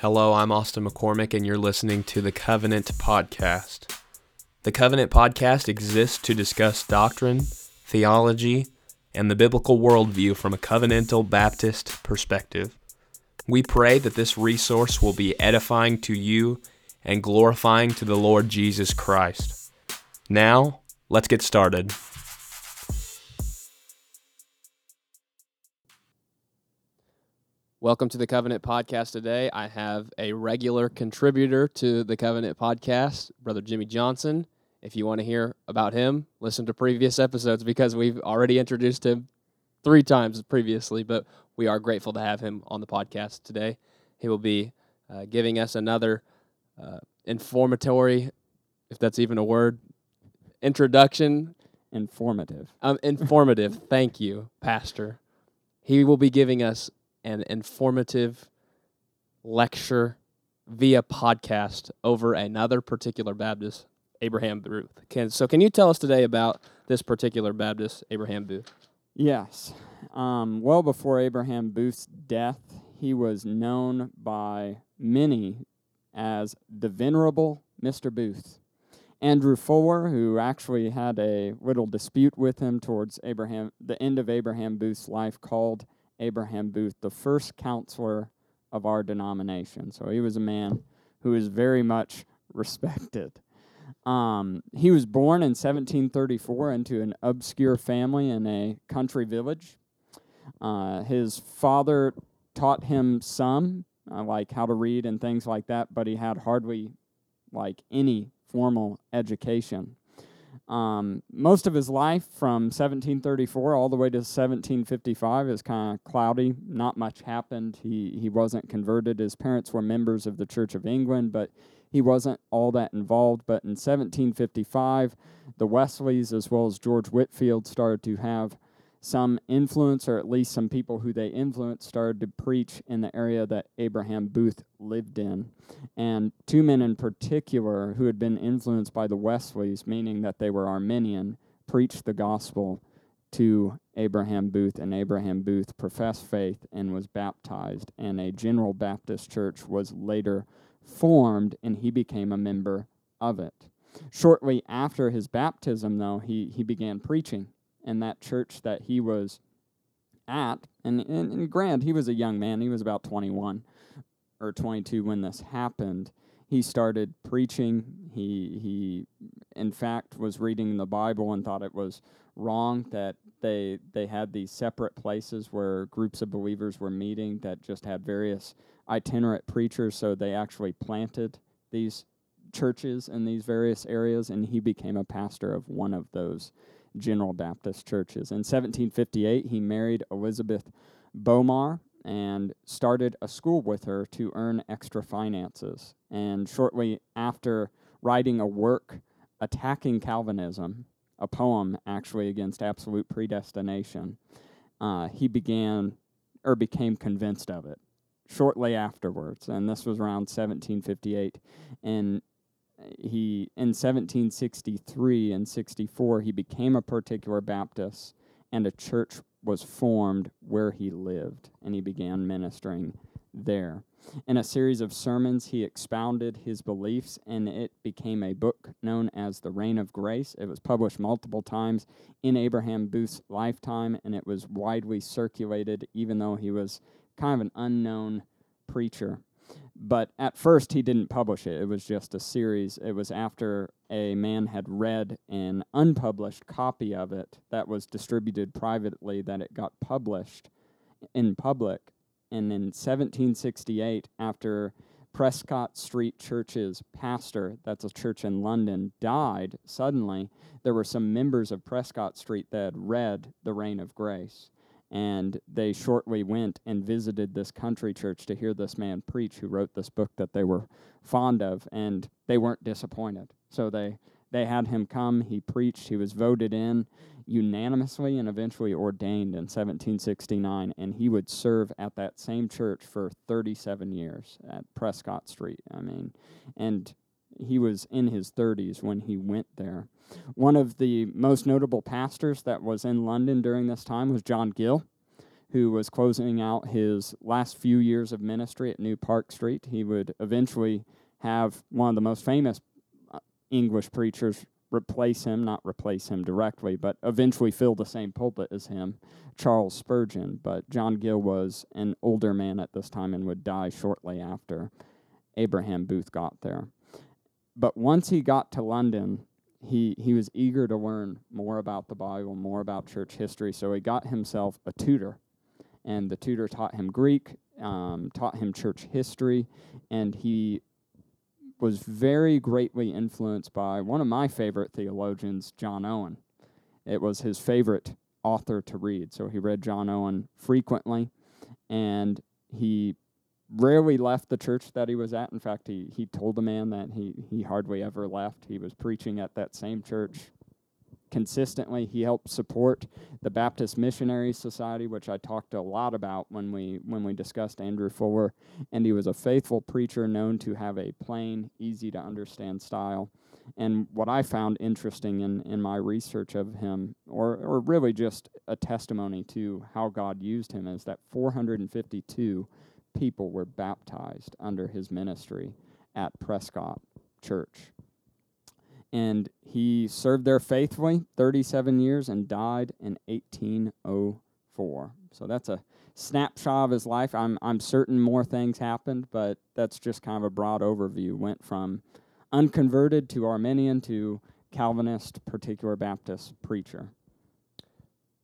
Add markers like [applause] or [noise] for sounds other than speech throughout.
Hello, I'm Austin McCormick, and you're listening to the Covenant Podcast. The Covenant Podcast exists to discuss doctrine, theology, and the biblical worldview from a covenantal Baptist perspective. We pray that this resource will be edifying to you and glorifying to the Lord Jesus Christ. Now, let's get started. Welcome to the Covenant Podcast today. I have a regular contributor to the Covenant Podcast, Brother Jimmy Johnson. If you want to hear about him, listen to previous episodes because we've already introduced him three times previously, but we are grateful to have him on the podcast today. He will be uh, giving us another uh, informatory, if that's even a word, introduction. Informative. Um, informative. [laughs] Thank you, Pastor. He will be giving us an informative lecture via podcast over another particular Baptist, Abraham Booth. Can, so, can you tell us today about this particular Baptist, Abraham Booth? Yes. Um, well before Abraham Booth's death, he was known by many as the Venerable Mr. Booth. Andrew Fuller, who actually had a little dispute with him towards Abraham, the end of Abraham Booth's life, called Abraham Booth the first counselor of our denomination. So he was a man who is very much respected. Um, he was born in 1734 into an obscure family in a country village. Uh, his father taught him some, uh, like how to read and things like that, but he had hardly like any formal education. Um, most of his life from 1734 all the way to 1755 is kind of cloudy. Not much happened. He, he wasn't converted. His parents were members of the Church of England, but he wasn't all that involved. But in 1755, the Wesleys, as well as George Whitefield, started to have some influence, or at least some people who they influenced, started to preach in the area that Abraham Booth lived in. And two men in particular who had been influenced by the Wesleys, meaning that they were Arminian, preached the gospel to Abraham Booth, and Abraham Booth professed faith and was baptized, and a General Baptist church was later formed, and he became a member of it. Shortly after his baptism, though, he, he began preaching in that church that he was at. And, and, and Grant, he was a young man. He was about 21 or 22 when this happened. He started preaching. He, he, in fact, was reading the Bible and thought it was wrong that they, they had these separate places where groups of believers were meeting that just had various itinerant preachers. So they actually planted these churches in these various areas, and he became a pastor of one of those General Baptist churches. In 1758, he married Elizabeth Bowmar and started a school with her to earn extra finances. And shortly after writing a work attacking Calvinism, a poem actually against absolute predestination, uh, he began or became convinced of it shortly afterwards. And this was around 1758. And he in 1763 and 64 he became a particular baptist and a church was formed where he lived and he began ministering there. In a series of sermons he expounded his beliefs and it became a book known as the reign of grace. It was published multiple times in abraham booth's lifetime and it was widely circulated even though he was kind of an unknown preacher but at first he didn't publish it. It was just a series. It was after a man had read an unpublished copy of it that was distributed privately that it got published in public. And in 1768, after Prescott Street Church's pastor, that's a church in London, died suddenly, there were some members of Prescott Street that had read The Reign of Grace and they shortly went and visited this country church to hear this man preach who wrote this book that they were fond of and they weren't disappointed. So they they had him come. He preached. He was voted in unanimously and eventually ordained in 1769 and he would serve at that same church for 37 years at Prescott Street i mean. And he was in his 30s when he went there one of the most notable pastors that was in London during this time was John Gill, who was closing out his last few years of ministry at New Park Street. He would eventually have one of the most famous uh, English preachers replace him, not replace him directly, but eventually fill the same pulpit as him, Charles Spurgeon. But John Gill was an older man at this time and would die shortly after Abraham Booth got there. But once he got to London, he, he was eager to learn more about the Bible, more about church history, so he got himself a tutor. And the tutor taught him Greek, um, taught him church history, and he was very greatly influenced by one of my favorite theologians, John Owen. It was his favorite author to read, so he read John Owen frequently, and he rarely left the church that he was at. In fact, he, he told the man that he, he hardly ever left. He was preaching at that same church consistently. He helped support the Baptist Missionary Society, which I talked a lot about when we when we discussed Andrew Fuller, and he was a faithful preacher known to have a plain, easy to understand style. And what I found interesting in, in my research of him, or, or really just a testimony to how God used him, is that 452 people were baptized under his ministry at Prescott Church. And he served there faithfully 37 years and died in 1804. So that's a snapshot of his life. I'm, I'm certain more things happened, but that's just kind of a broad overview. Went from unconverted to Arminian to Calvinist, particular Baptist preacher.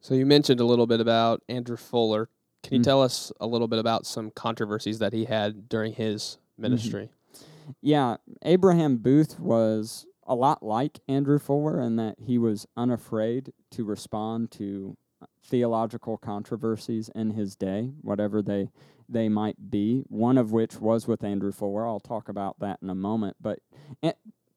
So you mentioned a little bit about Andrew Fuller. Can you mm-hmm. tell us a little bit about some controversies that he had during his mm-hmm. ministry? Mm-hmm. Yeah, Abraham Booth was a lot like Andrew Fuller in that he was unafraid to respond to theological controversies in his day, whatever they they might be. One of which was with Andrew Fuller. I'll talk about that in a moment. But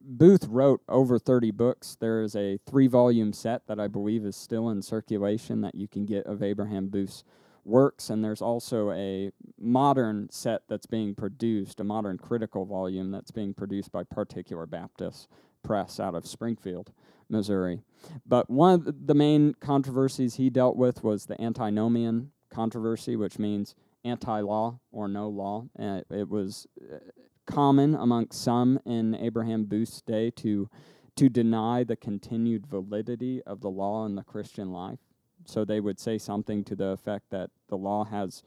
Booth wrote over 30 books. There is a three volume set that I believe is still in circulation that you can get of Abraham Booth's works, and there's also a modern set that's being produced, a modern critical volume that's being produced by Particular Baptist Press out of Springfield, Missouri. But one of the main controversies he dealt with was the antinomian controversy, which means anti law or no law. Uh, it was uh, common amongst some in Abraham Booth's day to, to deny the continued validity of the law in the Christian life. So they would say something to the effect that the law has,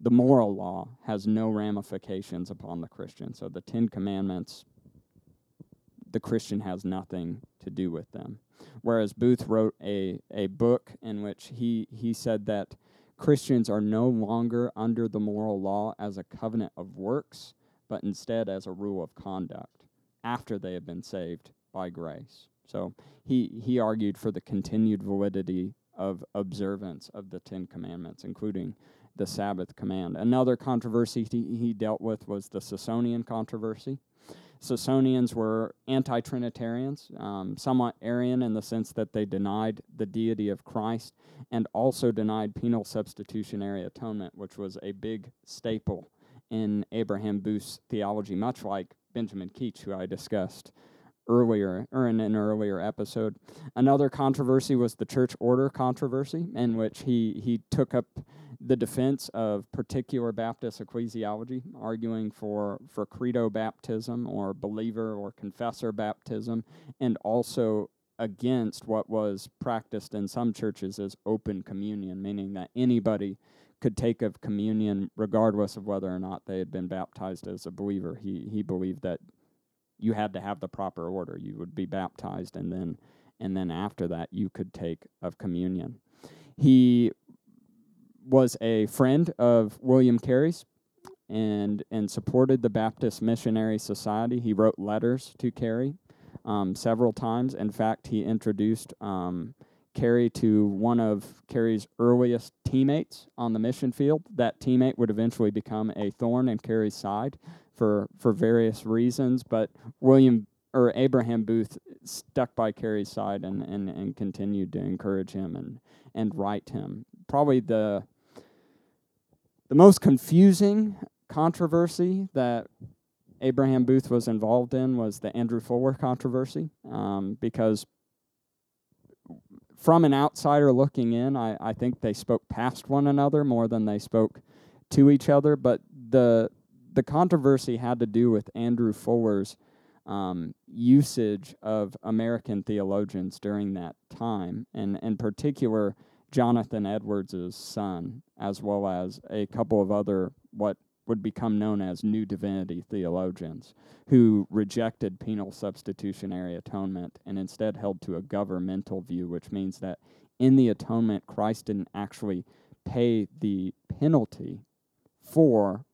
the moral law has no ramifications upon the Christian. So the Ten Commandments, the Christian has nothing to do with them. Whereas Booth wrote a, a book in which he, he said that Christians are no longer under the moral law as a covenant of works, but instead as a rule of conduct after they have been saved by grace. So he, he argued for the continued validity of observance of the Ten Commandments, including the Sabbath command. Another controversy he, dealt with was the Socinian controversy. Socinians were anti Trinitarians, um, somewhat Arian in the sense that they denied the deity of Christ and also denied penal substitutionary atonement, which was a big staple in Abraham Booth's theology, much like Benjamin Keach, who I discussed earlier or in an earlier episode. Another controversy was the church order controversy, in which he he took up the defense of particular Baptist ecclesiology, arguing for for credo baptism or believer or confessor baptism, and also against what was practiced in some churches as open communion, meaning that anybody could take of communion regardless of whether or not they had been baptized as a believer. He he believed that you had to have the proper order. You would be baptized, and then and then after that, you could take of communion. He was a friend of William Carey's and and supported the Baptist Missionary Society. He wrote letters to Carey um, several times. In fact, he introduced um, Carey to one of Carey's earliest teammates on the mission field. That teammate would eventually become a thorn in Carey's side for for various reasons, but William or Abraham Booth stuck by Carey's side and, and, and continued to encourage him and, and write him. Probably the the most confusing controversy that Abraham Booth was involved in was the Andrew Fuller controversy, um, because from an outsider looking in, I, I think they spoke past one another more than they spoke to each other. But the the controversy had to do with Andrew Fuller's um, usage of American theologians during that time, and in particular Jonathan Edwards' son, as well as a couple of other what would become known as New Divinity theologians, who rejected penal substitutionary atonement and instead held to a governmental view, which means that in the atonement, Christ didn't actually pay the penalty for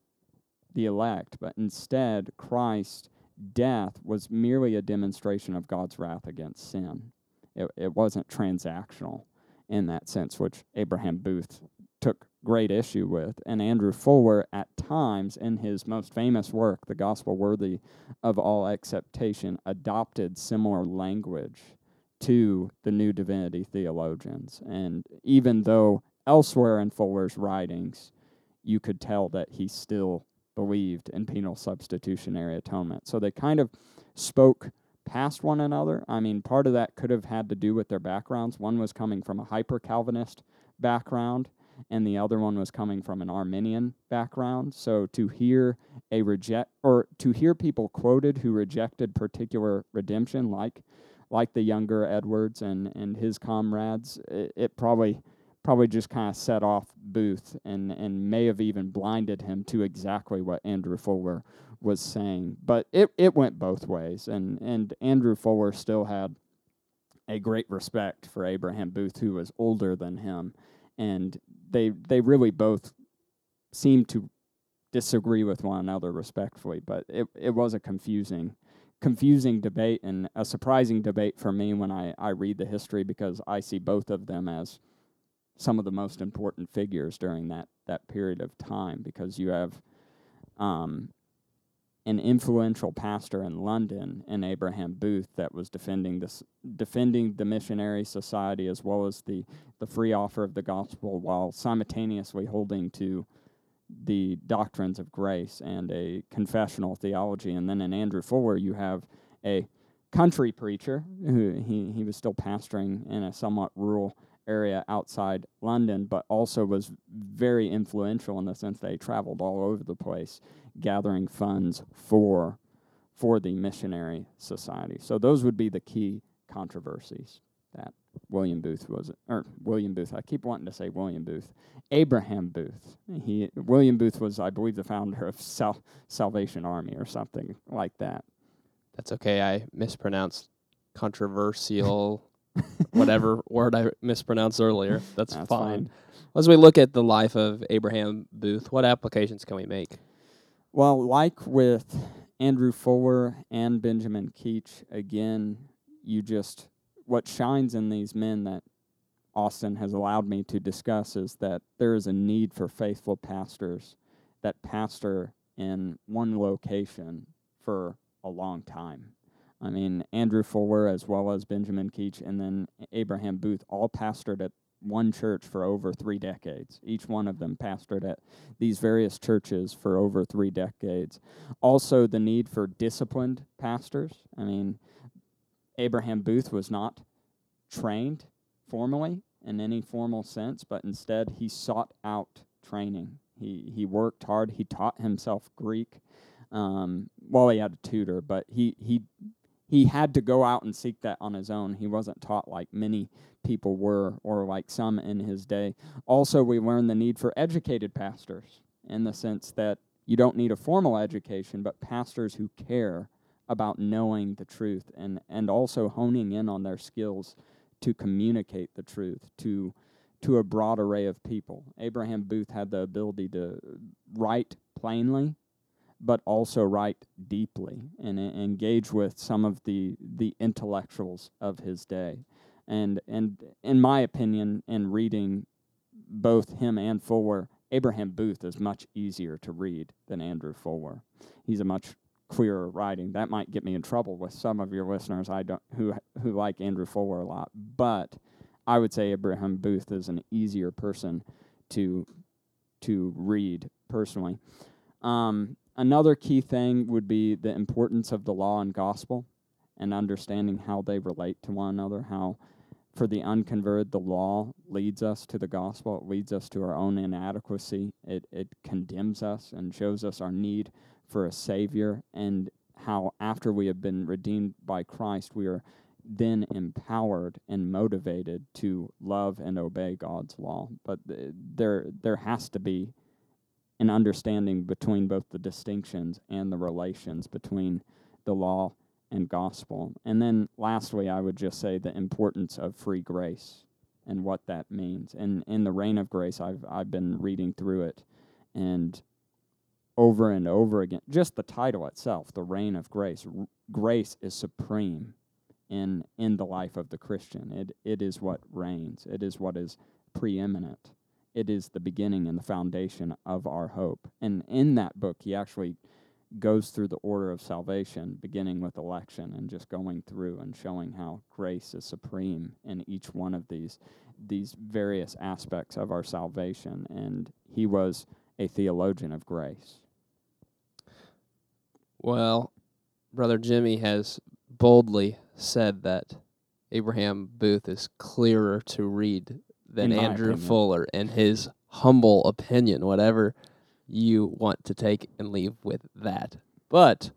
the elect, but instead, Christ's death was merely a demonstration of God's wrath against sin. It, it wasn't transactional in that sense, which Abraham Booth took great issue with. And Andrew Fuller, at times, in his most famous work, The Gospel Worthy of All Acceptation, adopted similar language to the New Divinity theologians. And even though elsewhere in Fuller's writings, you could tell that he still believed in penal substitutionary atonement. So they kind of spoke past one another. I mean, part of that could have had to do with their backgrounds. One was coming from a hyper Calvinist background, and the other one was coming from an Arminian background. So to hear a reject or to hear people quoted who rejected particular redemption, like like the younger Edwards and and his comrades, it, it probably probably just kind of set off Booth and and may have even blinded him to exactly what Andrew Fuller was saying. But it it went both ways, and and Andrew Fuller still had a great respect for Abraham Booth, who was older than him, and they they really both seemed to disagree with one another respectfully. But it it was a confusing confusing debate and a surprising debate for me when I, I read the history because I see both of them as some of the most important figures during that, that period of time because you have um, an influential pastor in London in Abraham Booth that was defending this defending the missionary society as well as the the free offer of the gospel while simultaneously holding to the doctrines of grace and a confessional theology. And then in Andrew Fuller you have a country preacher who he, he was still pastoring in a somewhat rural area outside London, but also was very influential in the sense they traveled all over the place gathering funds for for the missionary society. So those would be the key controversies that William Booth was or William Booth. I keep wanting to say William Booth. Abraham Booth. He William Booth was I believe the founder of Sal- Salvation Army or something like that. That's okay. I mispronounced controversial [laughs] whatever word I mispronounced earlier. [laughs] That's, That's fine. fine. As we look at the life of Abraham Booth, what applications can we make? Well, like with Andrew Fuller and Benjamin Keach, again, you just what shines in these men that Austin has allowed me to discuss is that there is a need for faithful pastors that pastor in one location for a long time. I mean, Andrew Fuller as well as Benjamin Keach and then Abraham Booth all pastored at one church for over three decades. Each one of them pastored at these various churches for over three decades. Also, the need for disciplined pastors. I mean, Abraham Booth was not trained formally in any formal sense, but instead he sought out training. He, he worked hard. He taught himself Greek. Um, well, he had a tutor, but he, he he had to go out and seek that on his own. He wasn't taught like many people were, or like some in his day. Also, we learn the need for educated pastors in the sense that you don't need a formal education, but pastors who care about knowing the truth and, and also honing in on their skills to communicate the truth to to a broad array of people. Abraham Booth had the ability to write plainly but also write deeply and engage with some of the the intellectuals of his day. And and in my opinion, in reading both him and Fuller, Abraham Booth is much easier to read than Andrew Fuller. He's a much clearer writing. That might get me in trouble with some of your listeners I don't who who like Andrew Fuller a lot, but I would say Abraham Booth is an easier person to to read personally. Um, Another key thing would be the importance of the law and gospel and understanding how they relate to one another, how for the unconverted, the law leads us to the gospel. It leads us to our own inadequacy. It, it condemns us and shows us our need for a Savior, and how after we have been redeemed by Christ, we are then empowered and motivated to love and obey God's law. But th- there, there has to be an understanding between both the distinctions and the relations between the law and gospel. And then lastly, I would just say the importance of free grace and what that means. And in the reign of grace, I've I've been reading through it and over and over again, just the title itself, the reign of grace. R- grace is supreme in in the life of the Christian. It it is what reigns. It is what is preeminent. It is the beginning and the foundation of our hope. And in that book, he actually goes through the order of salvation, beginning with election and just going through and showing how grace is supreme in each one of these these various aspects of our salvation. And he was a theologian of grace. Well, Brother Jimmy has boldly said that Abraham Booth is clearer to read than In Andrew. Fuller, and his humble opinion, whatever you want to take and leave with that. But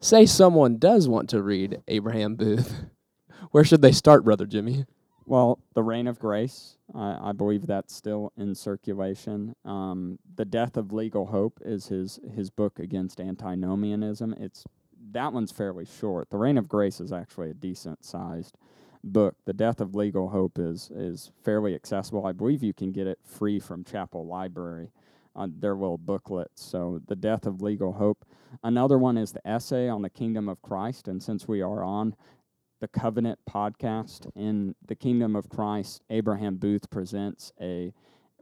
say someone does want to read Abraham Booth, [laughs] where should they start, Brother Jimmy? Well, the reign of grace, I, I believe that's still in circulation. Um, the death of legal hope is his his book against antinomianism. It's that one's fairly short. The reign of grace is actually a decent sized book. The death of legal hope is is fairly accessible. I believe you can get it free from Chapel Library on their little booklet. So the death of legal hope. Another one is the essay on the kingdom of Christ. And since we are on the Covenant podcast in the Kingdom of Christ, Abraham Booth presents a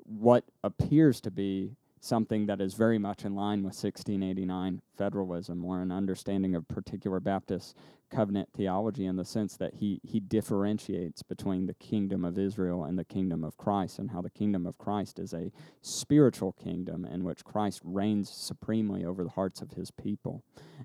what appears to be something that is very much in line with 1689 federalism or an understanding of particular Baptist covenant theology in the sense that he he differentiates between the kingdom of Israel and the kingdom of Christ and how the kingdom of Christ is a spiritual kingdom in which Christ reigns supremely over the hearts of his people.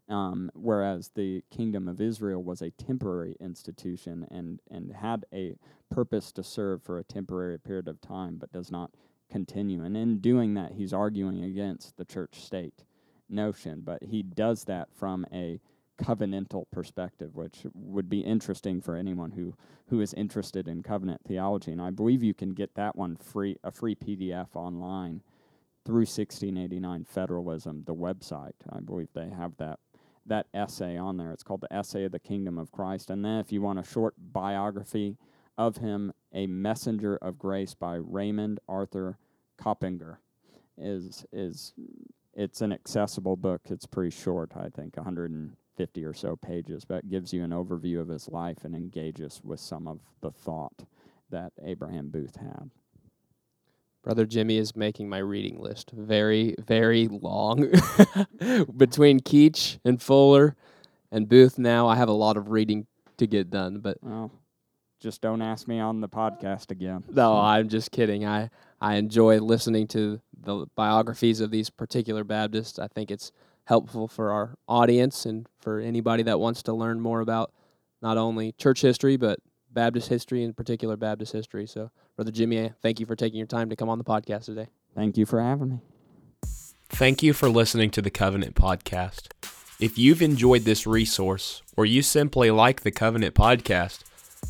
Um, whereas the kingdom of Israel was a temporary institution and and had a purpose to serve for a temporary period of time but does not continue. And in doing that he's arguing against the church state notion but he does that from a covenantal perspective which would be interesting for anyone who who is interested in covenant theology. And I believe you can get that one free a free PDF online through 1689 federalism the website. I believe they have that that essay on there. It's called the essay of the kingdom of Christ. And then if you want a short biography of him a messenger of grace by Raymond Arthur Coppenger is is it's an accessible book it's pretty short I think 150 or so pages but it gives you an overview of his life and engages with some of the thought that Abraham Booth had Brother Jimmy is making my reading list very, very long. [laughs] Between Keach and Fuller and Booth now, I have a lot of reading to get done. But well just don't ask me on the podcast again no, I'm just kidding. I, I enjoy listening to the biographies of these particular Baptists. I think it's helpful for our audience and for anybody that wants to learn more about not only church history, but Baptist history, in particular Baptist history. So, Brother Jimmy, thank you for taking your time to come on the podcast today. thank you for having me Thank you for listening to the Covenant Podcast. If you've enjoyed this resource or you simply like the Covenant Podcast,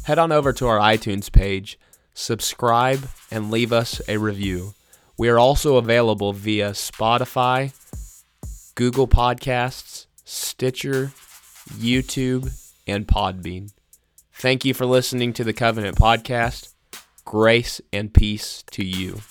head on over to our iTunes page, subscribe, and leave us a review. We are also available via Spotify, Google Podcasts, Stitcher, YouTube, and Podbean. Thank you for listening to the Covenant Podcast. Grace and peace to you.